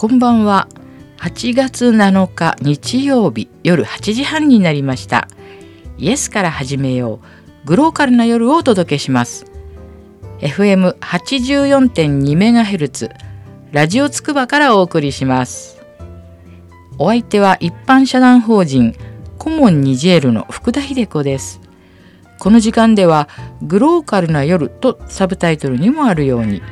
こんばんは。8月7日日曜日夜8時半になりました。イエスから始めよう。グローカルな夜をお届けします。FM84.2MHz ラジオつくばからお送りします。お相手は一般社団法人コモンニジェールの福田秀子です。この時間ではグローカルな夜とサブタイトルにもあるように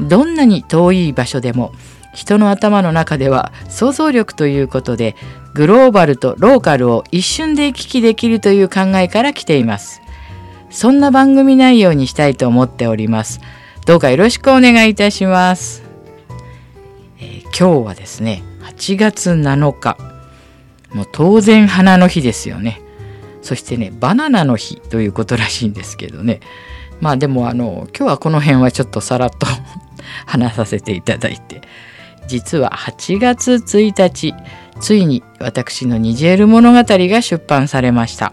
どんなに遠い場所でも人の頭の中では想像力ということでグローバルとローカルを一瞬で行き来できるという考えから来ています。そんな番組内容にしたいと思っております。どうかよろしくお願いいたします、えー、今日はですね8月7日。もう当然花の日ですよね。そしてねバナナの日ということらしいんですけどね。まあでもあの今日はこの辺はちょっとさらっと 話させていただいて。実は8月1日ついに私のニジェール物語が出版されました。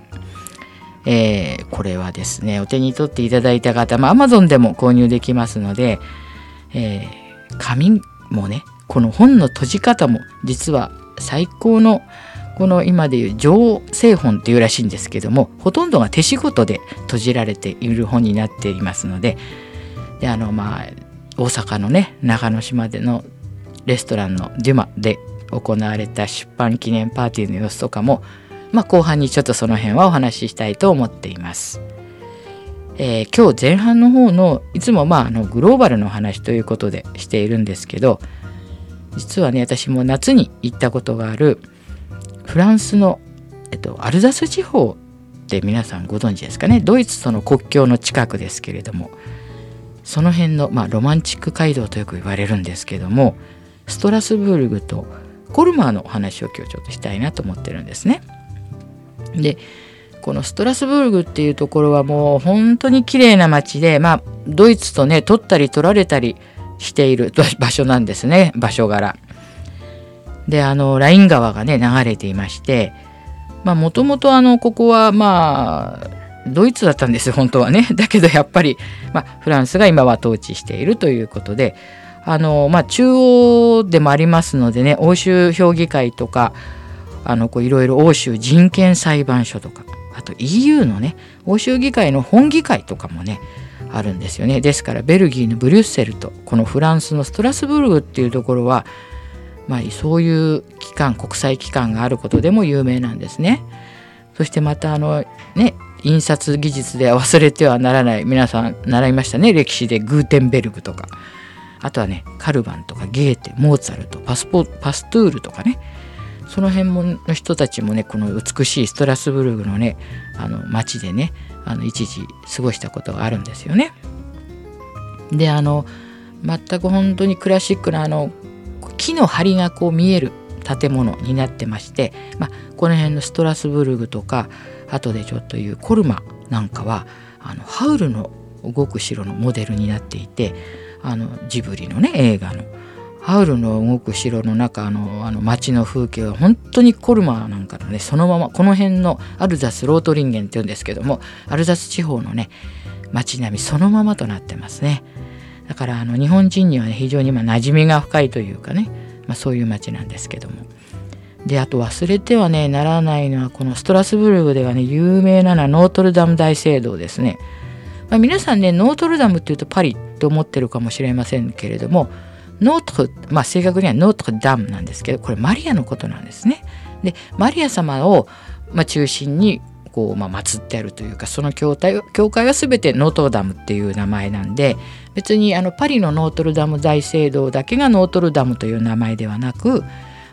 えー、これはですねお手に取っていただいた方、まあ、Amazon でも購入できますので、えー、紙もねこの本の閉じ方も実は最高のこの今でいう上製本っていうらしいんですけどもほとんどが手仕事で閉じられている本になっていますのでであのまあ大阪のね長野島でのレストランのデュマで行われた出版記念パーティーの様子とかも、まあ、後半にちょっとその辺はお話ししたいと思っています。えー、今日前半の方のいつもまああのグローバルの話ということでしているんですけど実はね私も夏に行ったことがあるフランスの、えっと、アルザス地方って皆さんご存知ですかね？ドイツとの国境の近くですけれどもその辺の、まあ、ロマンチック街道とよく言われるんですけどもストラスブルグとコルマーの話を今日ちょっとしたいなと思ってるんですね。でこのストラスブルグっていうところはもう本当に綺麗な街でまあドイツとね取ったり取られたりしている 場所なんですね場所柄。であのライン川がね流れていましてまあもともとあのここはまあドイツだったんです本当はね だけどやっぱり、まあ、フランスが今は統治しているということであの、まあ、中央でもありますのでね欧州評議会とかあのこういろいろ欧州人権裁判所とかあと EU のね欧州議会の本議会とかもねあるんですよね。ですからベルギーのブリュッセルとこのフランスのストラスブルグっていうところは、まあ、そういう機関国際機関があることでも有名なんですね。そしてまたあのね印刷技術で忘れてはならない皆さん習いましたね。歴史でグーテンベルグとか。あとはねカルバンとかゲーテモーツァルトパスポパストゥールとかねその辺もの人たちもねこの美しいストラスブルグのねあの街でねあの一時過ごしたことがあるんですよね。であの全く本当にクラシックなあの木の梁がこう見える建物になってまして、まあ、この辺のストラスブルグとか後でちょっと言うコルマなんかはあのハウルの動く城のモデルになっていてあのジブリのね映画の「ハウルの動く城」の中のあの街の風景は本当にコルマなんかのねそのままこの辺のアルザスロートリンゲンっていうんですけどもアルザス地方のね街並みそのままとなってますね。だからあの日本人にはね非常にまあ馴染みが深いというかね、まあ、そういう街なんですけども。であと忘れてはねならないのはこのストラスブルグではね有名なのはノートルダム大聖堂ですね。まあ、皆さんねノートルダムっていうとパリと思ってるかもしれませんけれどもノートまあ正確にはノートルダムなんですけどこれマリアのことなんですね。でマリア様を、まあ、中心にこう、まあ、祀ってあるというかその教会教会は全てノートルダムっていう名前なんで別にあのパリのノートルダム大聖堂だけがノートルダムという名前ではなく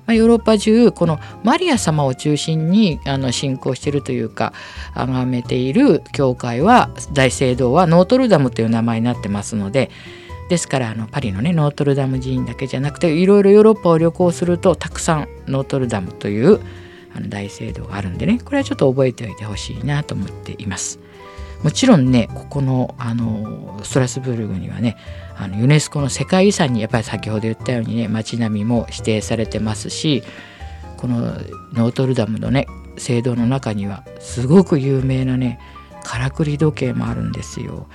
あ、ヨーロッパ中このマリア様を中心にあの信仰しているというか崇めている教会は大聖堂はノートルダムという名前になってますのでですからあのパリのねノートルダム寺院だけじゃなくていろいろヨーロッパを旅行するとたくさんノートルダムというあの大聖堂があるんでねこれはちょっと覚えておいてほしいなと思っています。もちろんねここのあのストラスブルグにはねあのユネスコの世界遺産にやっぱり先ほど言ったようにね街並みも指定されてますしこのノートルダムのね聖堂の中にはすごく有名なねからくり時計もあるんですよ。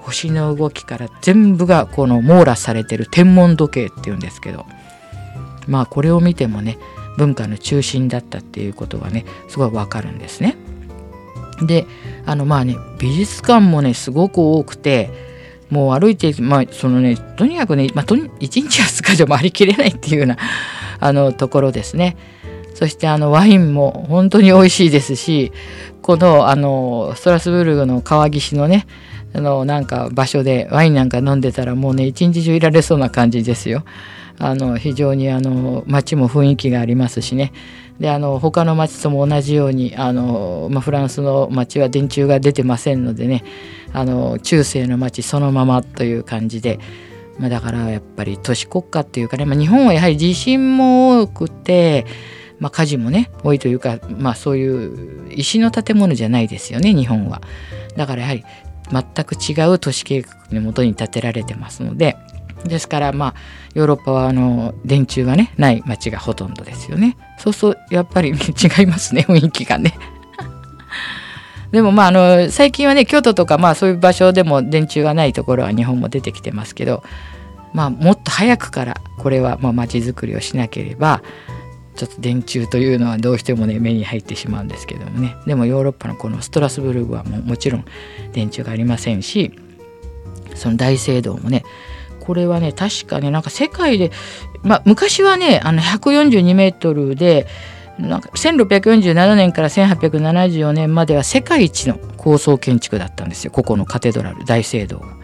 星の動きから全部がこの網羅されてる天文時計っていうんですけどまあこれを見てもね文化の中心だったっていうことがねすごいわかるんですね。であのまあね美術館もねすごく多くてもう歩いてまあそのねとにかくね、まあ、1日2日じゃ回りきれないっていうようなあのところですね。そしてあのワインも本当に美味しいですしこのあのストラスブルグの川岸のねあのなんか場所でワインなんか飲んでたらもうね一日中いられそうな感じですよ。あの非常にあの街も雰囲気がありますしねであの他の町とも同じようにあの、まあ、フランスの町は電柱が出てませんのでねあの中世の町そのままという感じで、まあ、だからやっぱり都市国家っていうかね、まあ、日本はやはり地震も多くて、まあ、火事もね多いというか、まあ、そういう石の建物じゃないですよね日本は。だからやはり全く違う都市計画のもとに建てられてますのでですからまあヨーロッパはあの電柱がねない街がほとんどですよね。そうそうやっぱり違いますね雰囲気がね。でもまああの最近はね京都とかまあそういう場所でも電柱がないところは日本も出てきてますけどまあもっと早くからこれはまあ街づくりをしなければちょっと電柱というのはどうしてもね目に入ってしまうんですけどもね。でもヨーロッパのこのストラスブルグはももちろん電柱がありませんしその大聖堂もねこれはね確かねなんか世界で、まあ、昔はねあの142メートルでなんか1647年から1874年までは世界一の高層建築だったんですよここのカテドラル大聖堂が。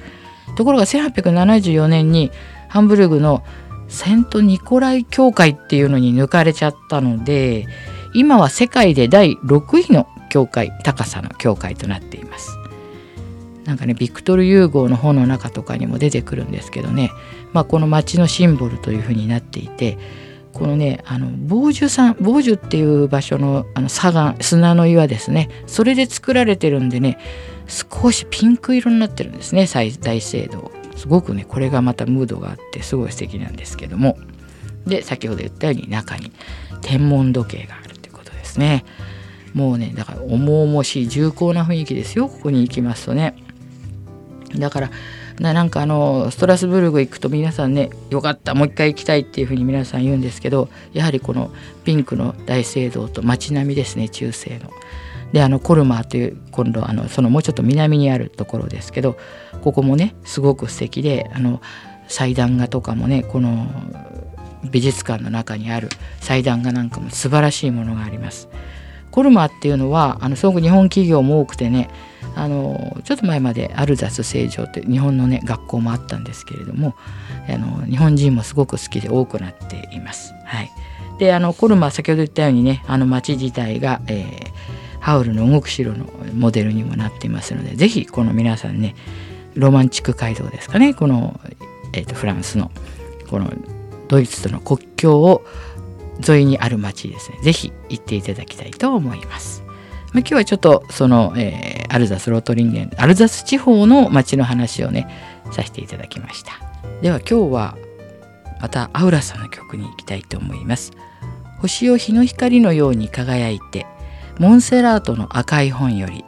ところが1874年にハンブルグのセント・ニコライ教会っていうのに抜かれちゃったので今は世界で第6位の教会高さの教会となっています。なんかねビクトル・ユーゴーの本の中とかにも出てくるんですけどね、まあ、この町のシンボルというふうになっていてこのねあの防樹山防樹っていう場所のあの砂岩砂の岩ですね。それで作られてるんでね少しピンク色になってるんですね最大聖堂。すごくねこれがまたムードがあってすごい素敵なんですけども。で先ほど言ったように中に天文時計があるということですね。もうねだから重々しい重厚な雰囲気ですよここに行きますとね。だからななんかあのストラスブルグ行くと皆さんねよかったもう一回行きたいっていうふうに皆さん言うんですけどやはりこのピンクの大聖堂と街並みですね中世の。であのコルマーという今度あのそのもうちょっと南にあるところですけどここもねすごく素敵であの祭壇画とかもねこの美術館の中にある祭壇画なんかも素晴らしいものがあります。コルマっていうのはあのすごく日本企業も多くてねあのちょっと前までアルザス成城って日本のね学校もあったんですけれどもあの日本人もすごく好きで多くなっています。はい、であのコルマ先ほど言ったようにねあの町自体が、えー、ハウルの動く城のモデルにもなっていますので是非この皆さんねロマンチック街道ですかねこの、えーと、フランスのこのドイツとの国境を沿いにある町ですね。是非行っていただきたいと思います。ま、今日はちょっとその、えー、アルザス・ロートリンゲンアルザス地方の町の話をねさせていただきました。では今日はまたアウラさんの曲に行きたいと思います。星を日の光のように輝いてモンセラートの赤い本より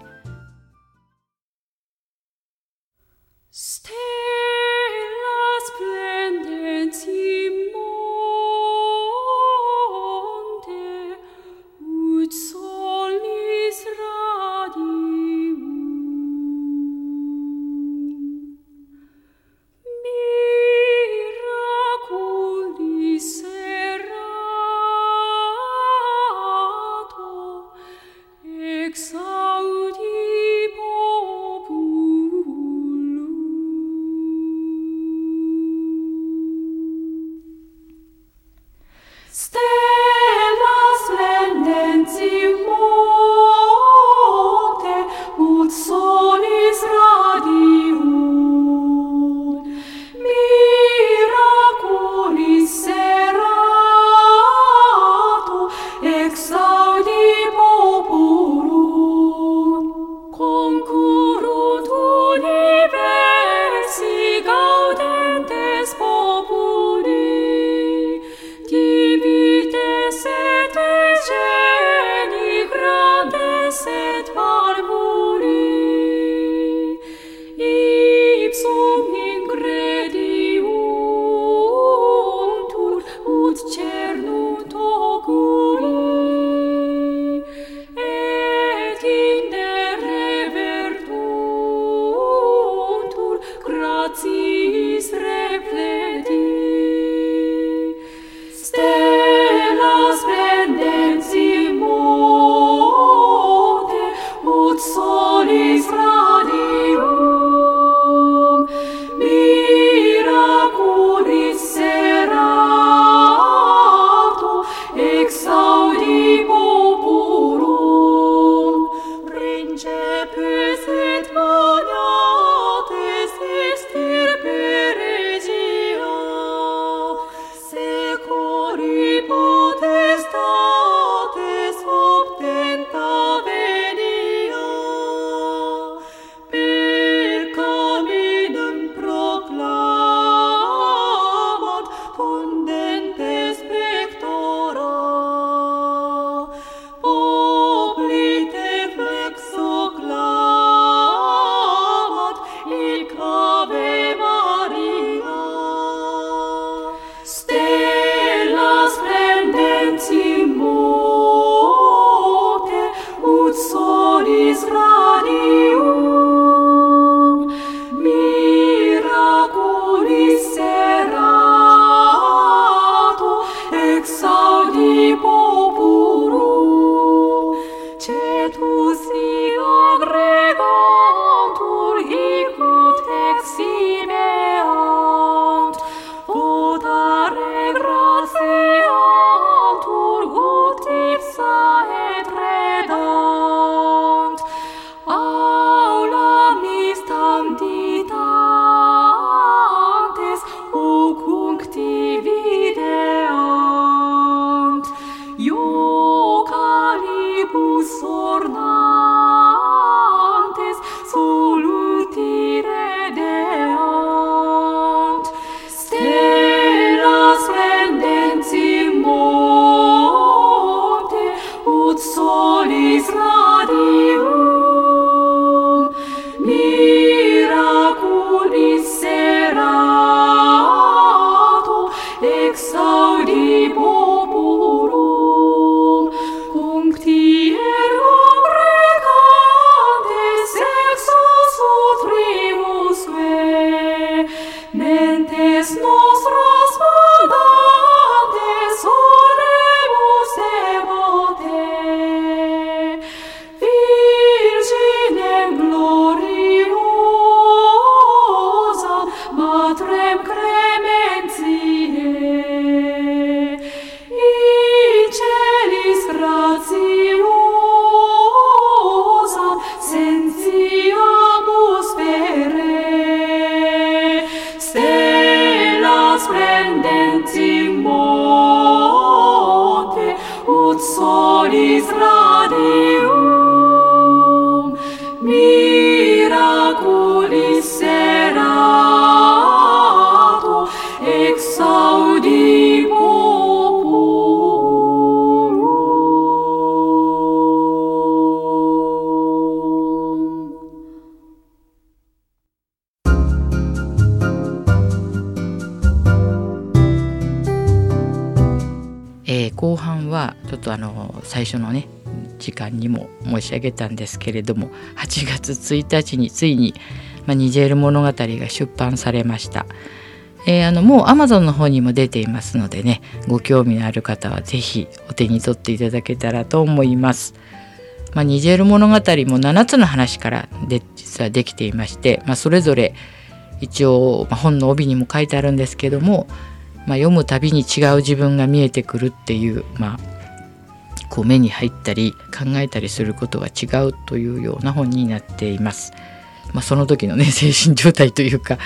最初のね時間にも申し上げたんですけれども8月1日についに、まあ、ニジェール物語が出版されました。えー、あのもう Amazon の方にも出ていますのでねご興味のある方は是非お手に取っていただけたらと思います。まあ、ニジェール物語も7つの話からで実はできていまして、まあ、それぞれ一応、まあ、本の帯にも書いてあるんですけどもまあ、読むたびに違う自分が見えてくるっていう、まあ、こう目に入ったり考えたりすることが違うというような本になっています。まあ、その時のね 精神状態というか、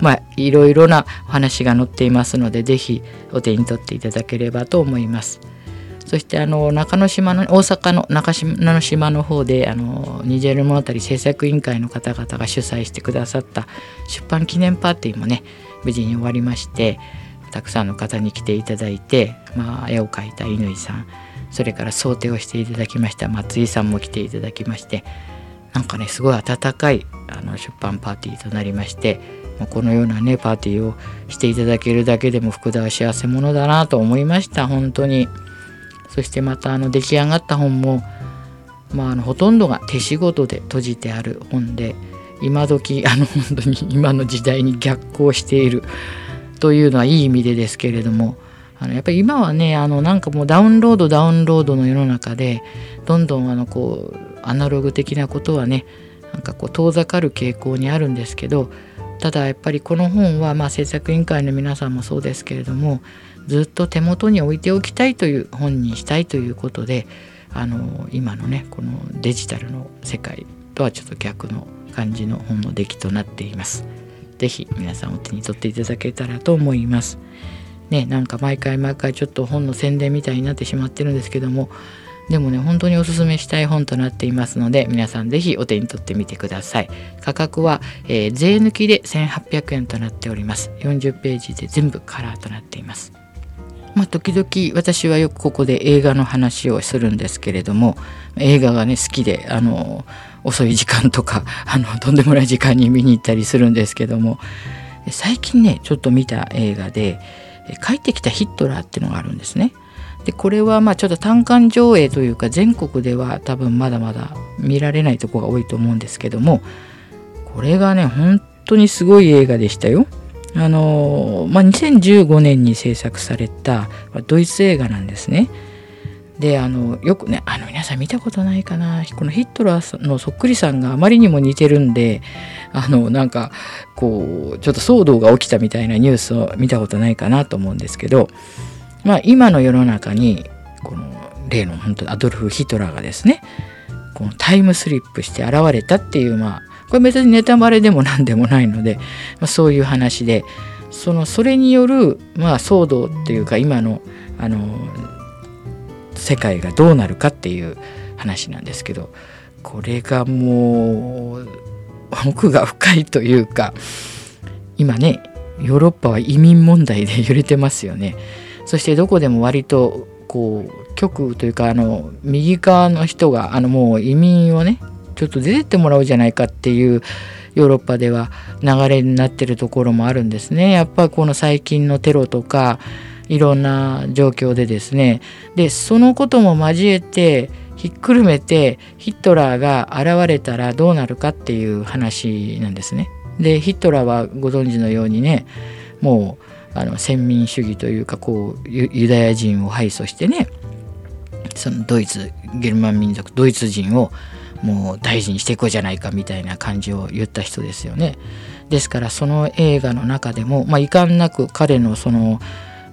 まあ、いろいろなお話が載っていますので是非お手に取っていただければと思います。そしてあの中之島の大阪の中之島の方であのニジェール物語制作委員会の方々が主催してくださった出版記念パーティーもね無事に終わりましてたくさんの方に来ていただいて、まあ、絵を描いた乾さんそれから想定をしていただきました。松井さんも来ていただきましてなんかねすごい温かいあの出版パーティーとなりましてもうこのようなねパーティーをしていただけるだけでも福田は幸せ者だなと思いました。本当に。そしてまたあの出来上がった本も、まあ、あのほとんどが手仕事で閉じてある本で今時あの本当に今の時代に逆行しているというのはいい意味でですけれどもあのやっぱり今はねあのなんかもうダウンロードダウンロードの世の中でどんどんあのこうアナログ的なことはねなんかこう遠ざかる傾向にあるんですけどただやっぱりこの本はまあ制作委員会の皆さんもそうですけれどもずっと手元に置いておきたいという本にしたいということであの今のねこのデジタルの世界とはちょっと逆の感じの本の出来となっています。是非皆さんお手に取っていただけたらと思います。ね、なんか毎回毎回ちょっと本の宣伝みたいになってしまってるんですけどもでもね本当におすすめしたい本となっていますので皆さん是非お手に取ってみてください。価格は、えー、税抜きで1800円となっております。40ページで全部カラーとなっています。まあ、時々私はよくここで映画の話をするんですけれども映画がね好きであの遅い時間とか あのとんでもない時間に見に行ったりするんですけども最近ねちょっと見た映画で「帰ってきたヒットラー」っていうのがあるんですね。でこれはまあちょっと単館上映というか全国では多分まだまだ見られないとこが多いと思うんですけどもこれがね本当にすごい映画でしたよ。あのまあ、2015年に制作されたドイツ映画なんですね。であのよくねあの皆さん見たことないかな。このヒットラーのそっくりさんがあまりにも似てるんであのなんかこうちょっと騒動が起きたみたいなニュースを見たことないかなと思うんですけど、まあ、今の世の中にこの例の本当アドルフ・ヒトラーがですねこのタイムスリップして現れたっていうまあこれ別にネタバレでも何でもないので、まあ、そういう話でそのそれによる、まあ、騒動っていうか今のあの世界がどうなるかっていう話なんですけどこれがもう奥が深いというか今ねヨーロッパは移民問題で揺れてますよね。そしてどこでも割とこう極というかあの右側の人があのもう移民をねちょっと出てってもらおうじゃないかっていうヨーロッパでは流れになってるところもあるんですね。やっぱりこの最近のテロとかいろんな状況でですねでそのことも交えてひっくるめてヒットラーが現れたらどうなるかっていう話なんですね。でヒットラーはご存知のようにねもうあの先民主義というかこうユダヤ人を敗訴してねそのドイツゲルマン民族ドイツ人をもう大事にしていこうじゃないかみたいな感じを言った人ですよね。ですからその映画の中でも、まあ、遺憾なく彼のその、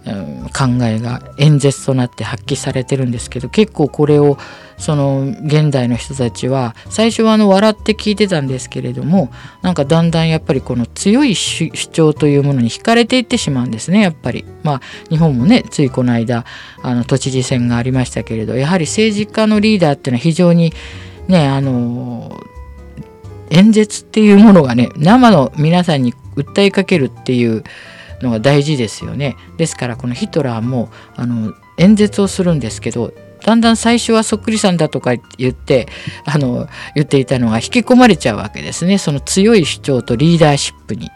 考えが演説となって発揮されてるんですけど結構これをその現代の人たちは最初はあの笑って聞いてたんですけれどもなんかだんだんやっぱりこの強い主張というものに惹かれていってしまうんですねやっぱり。まあ日本もねついこの間あの都知事選がありましたけれどやはり政治家のリーダーっていうのは非常にねあの演説っていうものがね生の皆さんに訴えかけるっていうのが大事ですよね。ですからこのヒトラーもあの演説をするんですけどだんだん最初はそっくりさんだとか言ってあの言っていたのが引き込まれちゃうわけですね。その強い主張とリーダーシップに。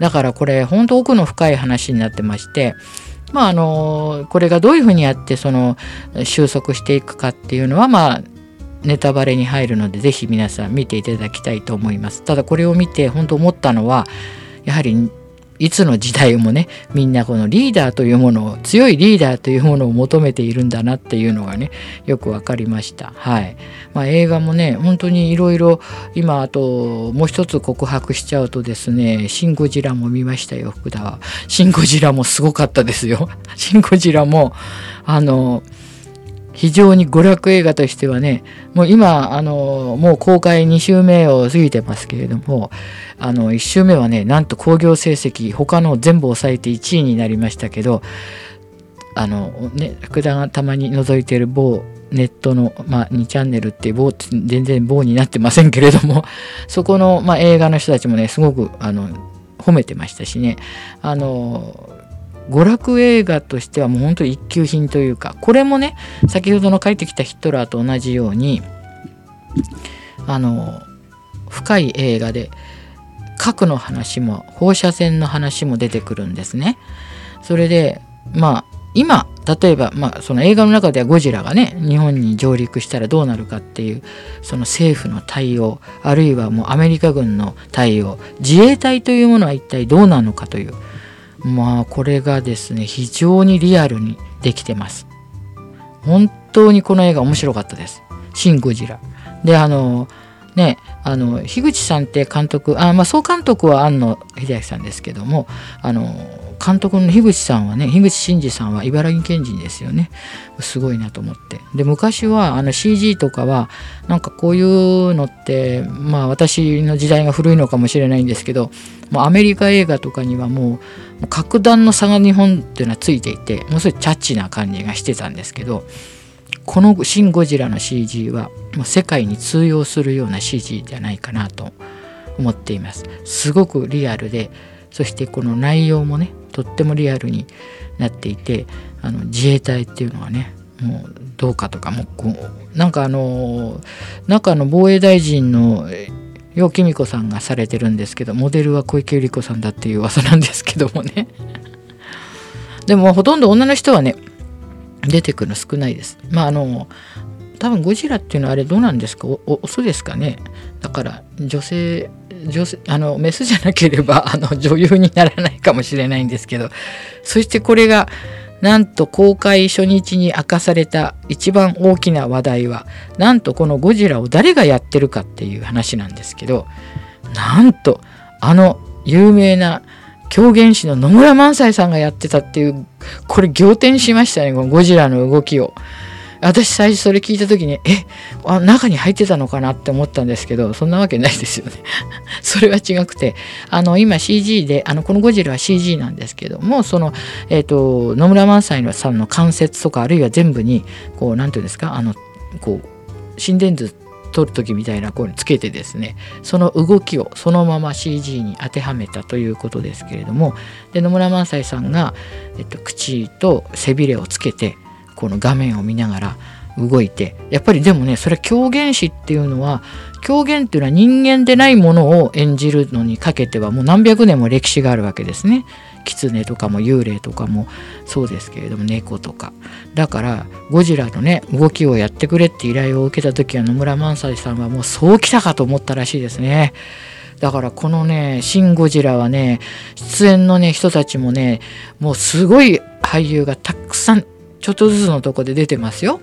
だからこれ本当奥の深い話になってましてまああのこれがどういうふうにやってその収束していくかっていうのはまあネタバレに入るのでぜひ皆さん見ていただきたいと思います。ただこれを見て本当思ったのはやはりいつの時代もねみんなこのリーダーというものを強いリーダーというものを求めているんだなっていうのがねよく分かりました。はい。まあ、映画もね本当にいろいろ今あともう一つ告白しちゃうとですね「シン・ゴジラ」も見ましたよ福田は「シン・ゴジラ」もすごかったですよ。シン・ゴジラもあの非常に娯楽映画としてはねもう今あのもう公開2週目を過ぎてますけれどもあの1週目はねなんと興行成績他の全部抑えて1位になりましたけどあのね福田がたまに覗いてる某ネットの、まあ、2チャンネルって棒全然棒になってませんけれども そこの、まあ、映画の人たちもねすごくあの褒めてましたしね。あの娯楽映画としてはもう本当一級品というかこれもね先ほどの帰ってきたヒットラーと同じようにあの深い映画で核の話も放射線の話も出てくるんですね。それでまあ今例えば、まあ、その映画の中ではゴジラがね日本に上陸したらどうなるかっていうその政府の対応あるいはもうアメリカ軍の対応自衛隊というものは一体どうなのかというまあこれがですね非常にリアルにできてます。本当にこの映画面白かったです「シン・ゴジラ」であのねあの樋口さんって監督あ、まあ、総監督は庵野秀明さんですけどもあの監督の樋口さんはね樋口真嗣さんは茨城県人ですよね。すごいなと思って。で昔はあの CG とかはなんかこういうのってまあ私の時代が古いのかもしれないんですけどもうアメリカ映画とかにはもう格段の差が日本っていうのはついていてもうすごいチャッチな感じがしてたんですけどこの「シン・ゴジラ」の CG はもう世界に通用するような CG じゃないかなと思っています。すごくリアルでそしてこの内容もねとってもリアルになっていてあの自衛隊っていうのはねもうどうかとかもこうなんかあの中の防衛大臣の楊貴美子さんがされてるんですけどモデルは小池百合子さんだっていう噂なんですけどもね。でもほとんど女の人はね出てくるの少ないです。まああの多分ゴジラっていうのはあれどうなんですか？オスですかね？だから女性女性あのメスじゃなければあの女優にならないかもしれないんですけどそしてこれがなんと公開初日に明かされた一番大きな話題はなんとこのゴジラを誰がやってるかっていう話なんですけどなんとあの有名な狂言師の野村萬斎さんがやってたっていうこれ仰天しましたねこのゴジラの動きを。私最初それ聞いた時にえあ中に入ってたのかなって思ったんですけどそんなわけないですよね。それは違くてあの今 CG であのこのゴジラは CG なんですけどもその、えーと、野村萬斎さんの関節とかあるいは全部にこう何て言うんですかあのこう心電図撮る時みたいなこうつけてですねその動きをそのまま CG に当てはめたということですけれどもで野村萬斎さんが、えっと、口と背びれをつけてこの画面を見ながら動いてやっぱりでもねそれ狂言師っていうのは狂言っていうのは人間でないものを演じるのにかけてはもう何百年も歴史があるわけですね。狐とかも幽霊とかもそうですけれども猫とかだからゴジラのね動きをやってくれって依頼を受けた時は野村萬斎さんはもうそうきたかと思ったらしいですね。だからこのね「シン・ゴジラ」はね出演のね人たちもねもうすごい俳優がたくさんちょっとずつのとこで出てますよ。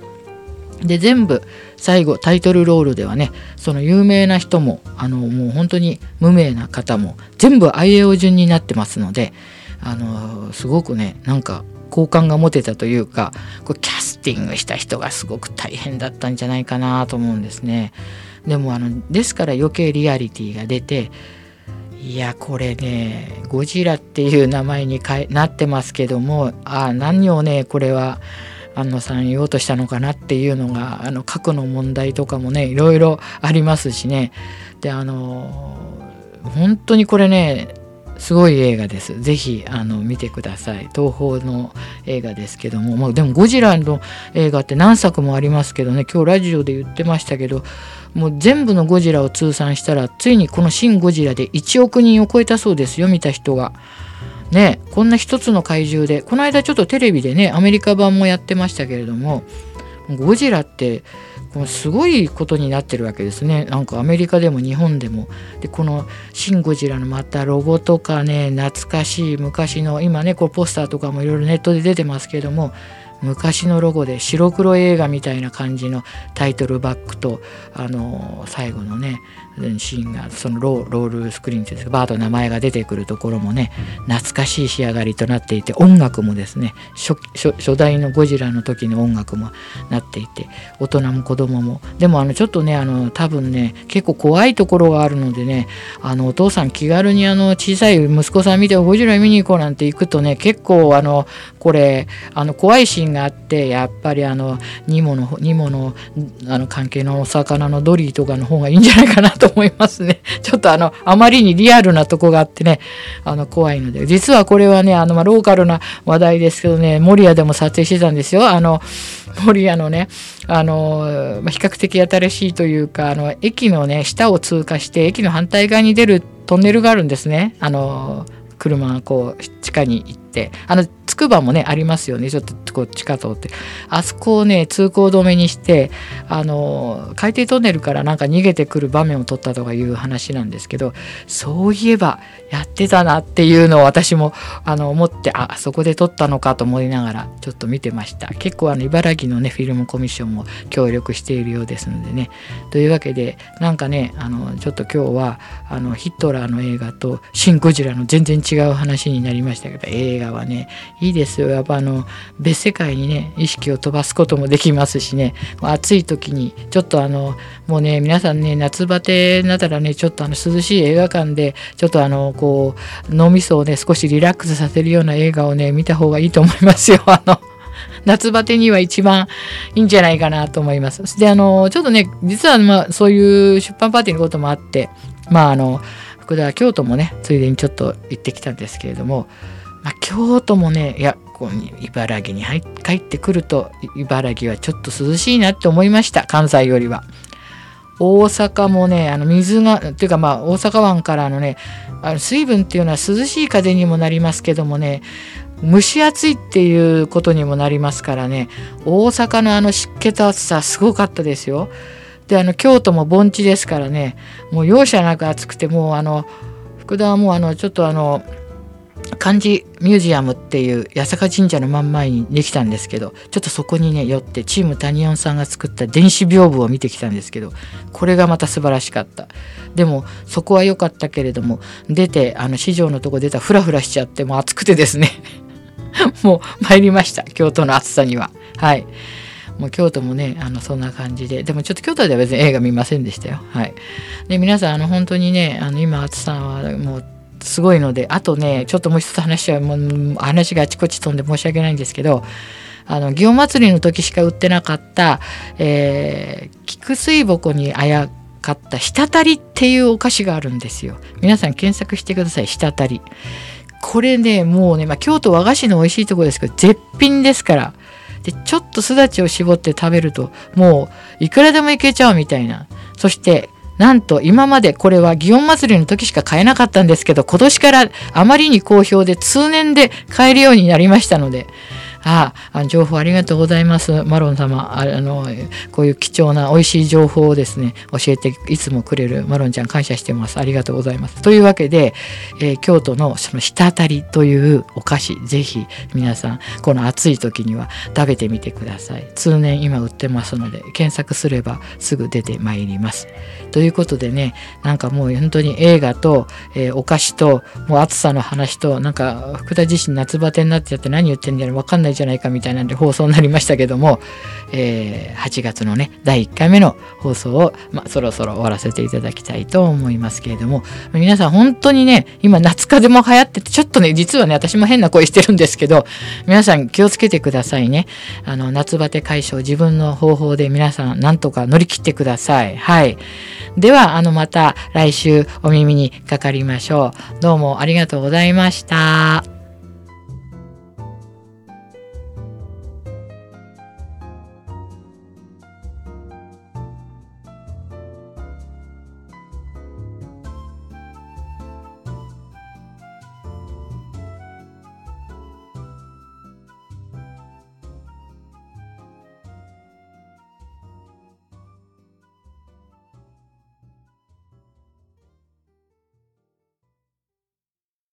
で全部最後タイトルロールではねその有名な人もあのもう本当に無名な方も全部 IAO 順になってますのであのすごくねなんか好感が持てたというかこれキャスティングした人がすごく大変だったんじゃないかなと思うんですね。でもあのですから余計リアリティが出ていやこれねゴジラっていう名前になってますけどもあ何をねこれは安野さん言おうとしたのかなっていうのがあの核の問題とかもねいろいろありますしね。であの本当にこれねすごい映画です。ぜひあの見てください。東宝の映画ですけども、まあ、でもゴジラの映画って何作もありますけどね、今日ラジオで言ってましたけど、もう全部のゴジラを通算したら、ついにこの新ゴジラで1億人を超えたそうですよ、見た人が。ね、こんな一つの怪獣で、この間ちょっとテレビでね、アメリカ版もやってましたけれども、ゴジラってすごいことになってるわけですね。なんかアメリカでも日本でも。でこの「シン・ゴジラ」のまたロゴとかね懐かしい昔の今ねこうポスターとかもいろいろネットで出てますけども昔のロゴで白黒映画みたいな感じのタイトルバックとあの最後のねシーンがそのロールスクリーンというかバーと名前が出てくるところもね懐かしい仕上がりとなっていて音楽もですね初代のゴジラの時の音楽もなっていて大人も子供も。でもあのちょっとねあの多分ね結構怖いところがあるのでねあのお父さん気軽にあの小さい息子さん見てゴジラ見に行こうなんて行くとね結構あのこれあの怖いシーンがあってやっぱりあのニモのニモのあの関係のお魚のドリーとかの方がいいんじゃないかなと思いますね。ちょっとあのあまりにリアルなとこがあってねあの怖いので実はこれはねあの、まあ、ローカルな話題ですけどね守谷でも撮影してたんですよ。あの守谷のねあの、まあ、比較的新しいというかあの駅のね下を通過して駅の反対側に出るトンネルがあるんですね。あの車がこう地下に行っててあのつくばもねありますよね。ちょっとこっちかとって。あそこをね通行止めにしてあの海底トンネルからなんか逃げてくる場面を撮ったとかいう話なんですけどそういえばやってたなっていうのを私もあの思ってあそこで撮ったのかと思いながらちょっと見てました。結構あの茨城のねフィルムコミッションも協力しているようですのでね。というわけでなんかねあのちょっと今日はあのヒットラーの映画と「シン・ゴジラ」の全然違う話になりましたけど映画はねいいですよやっぱあの別世界にね意識を飛ばすこともできますしね暑い時にちょっとあのもうね皆さんね夏バテなったらねちょっとあの涼しい映画館でちょっとあのこう脳みそをね少しリラックスさせるような映画をね見た方がいいと思いますよ。あの夏バテには一番いいんじゃないかなと思います。であのちょっとね実はまあそういう出版パーティーのこともあってまああの福田京都もねついでにちょっと行ってきたんですけれども、まあ、京都もねいやこう茨城に入帰ってくると茨城はちょっと涼しいなって思いました関西よりは。大阪もねあの水がっていうかまあ大阪湾からのねあの水分っていうのは涼しい風にもなりますけどもね蒸し暑いっていうことにもなりますからね大阪のあの湿気と暑さすごかったですよ。であの京都も盆地ですからねもう容赦なく暑くてもうあの福田はもうあのちょっとあの漢字ミュージアムっていう八坂神社の真ん前にできたんですけどちょっとそこにね寄ってチームタニオンさんが作った電子屏風を見てきたんですけどこれがまた素晴らしかった。でもそこは良かったけれども出てあの市場のとこ出たらフラフラしちゃってもう暑くてですね。もう参りました京都の暑さには。はい。もう京都もねあのそんな感じで。でもちょっと京都では別に映画見ませんでしたよ。はい。で皆さんあの本当にねあの今暑さはもうすごいのであとねちょっともう一つ話はもう話があちこち飛んで申し訳ないんですけどあの祇園祭りの時しか売ってなかった、えー、菊水墨にあやかった滴りっていうお菓子があるんですよ。皆さん検索してください滴り。これねもうね、まあ、京都和菓子の美味しいとこですけど絶品ですから。でちょっとすだちを絞って食べるともういくらでもいけちゃうみたいな。そしてなんと今までこれは祇園祭りの時しか買えなかったんですけど今年からあまりに好評で通年で買えるようになりましたのでああ情報ありがとうございます。マロン様あのこういう貴重な美味しい情報をですね教えていつもくれるマロンちゃん感謝してます。ありがとうございます。というわけで、えー、京都のその滴りというお菓子ぜひ皆さんこの暑い時には食べてみてください。通年今売ってますので検索すればすぐ出てまいります。ということでねなんかもう本当に映画と、えー、お菓子ともう暑さの話となんか福田自身夏バテになっちゃって何言ってんだろう分かんないじゃないかみたいなんで放送になりましたけども、えー、8月のね第1回目の放送を、まあ、そろそろ終わらせていただきたいと思いますけれども皆さん本当にね今夏風邪も流行っててちょっとね実はね私も変な声してるんですけど皆さん気をつけてくださいね。あの夏バテ解消自分の方法で皆さんなんとか乗り切ってください。はい。ではあのまた来週お耳にかかりましょう。どうもありがとうございました。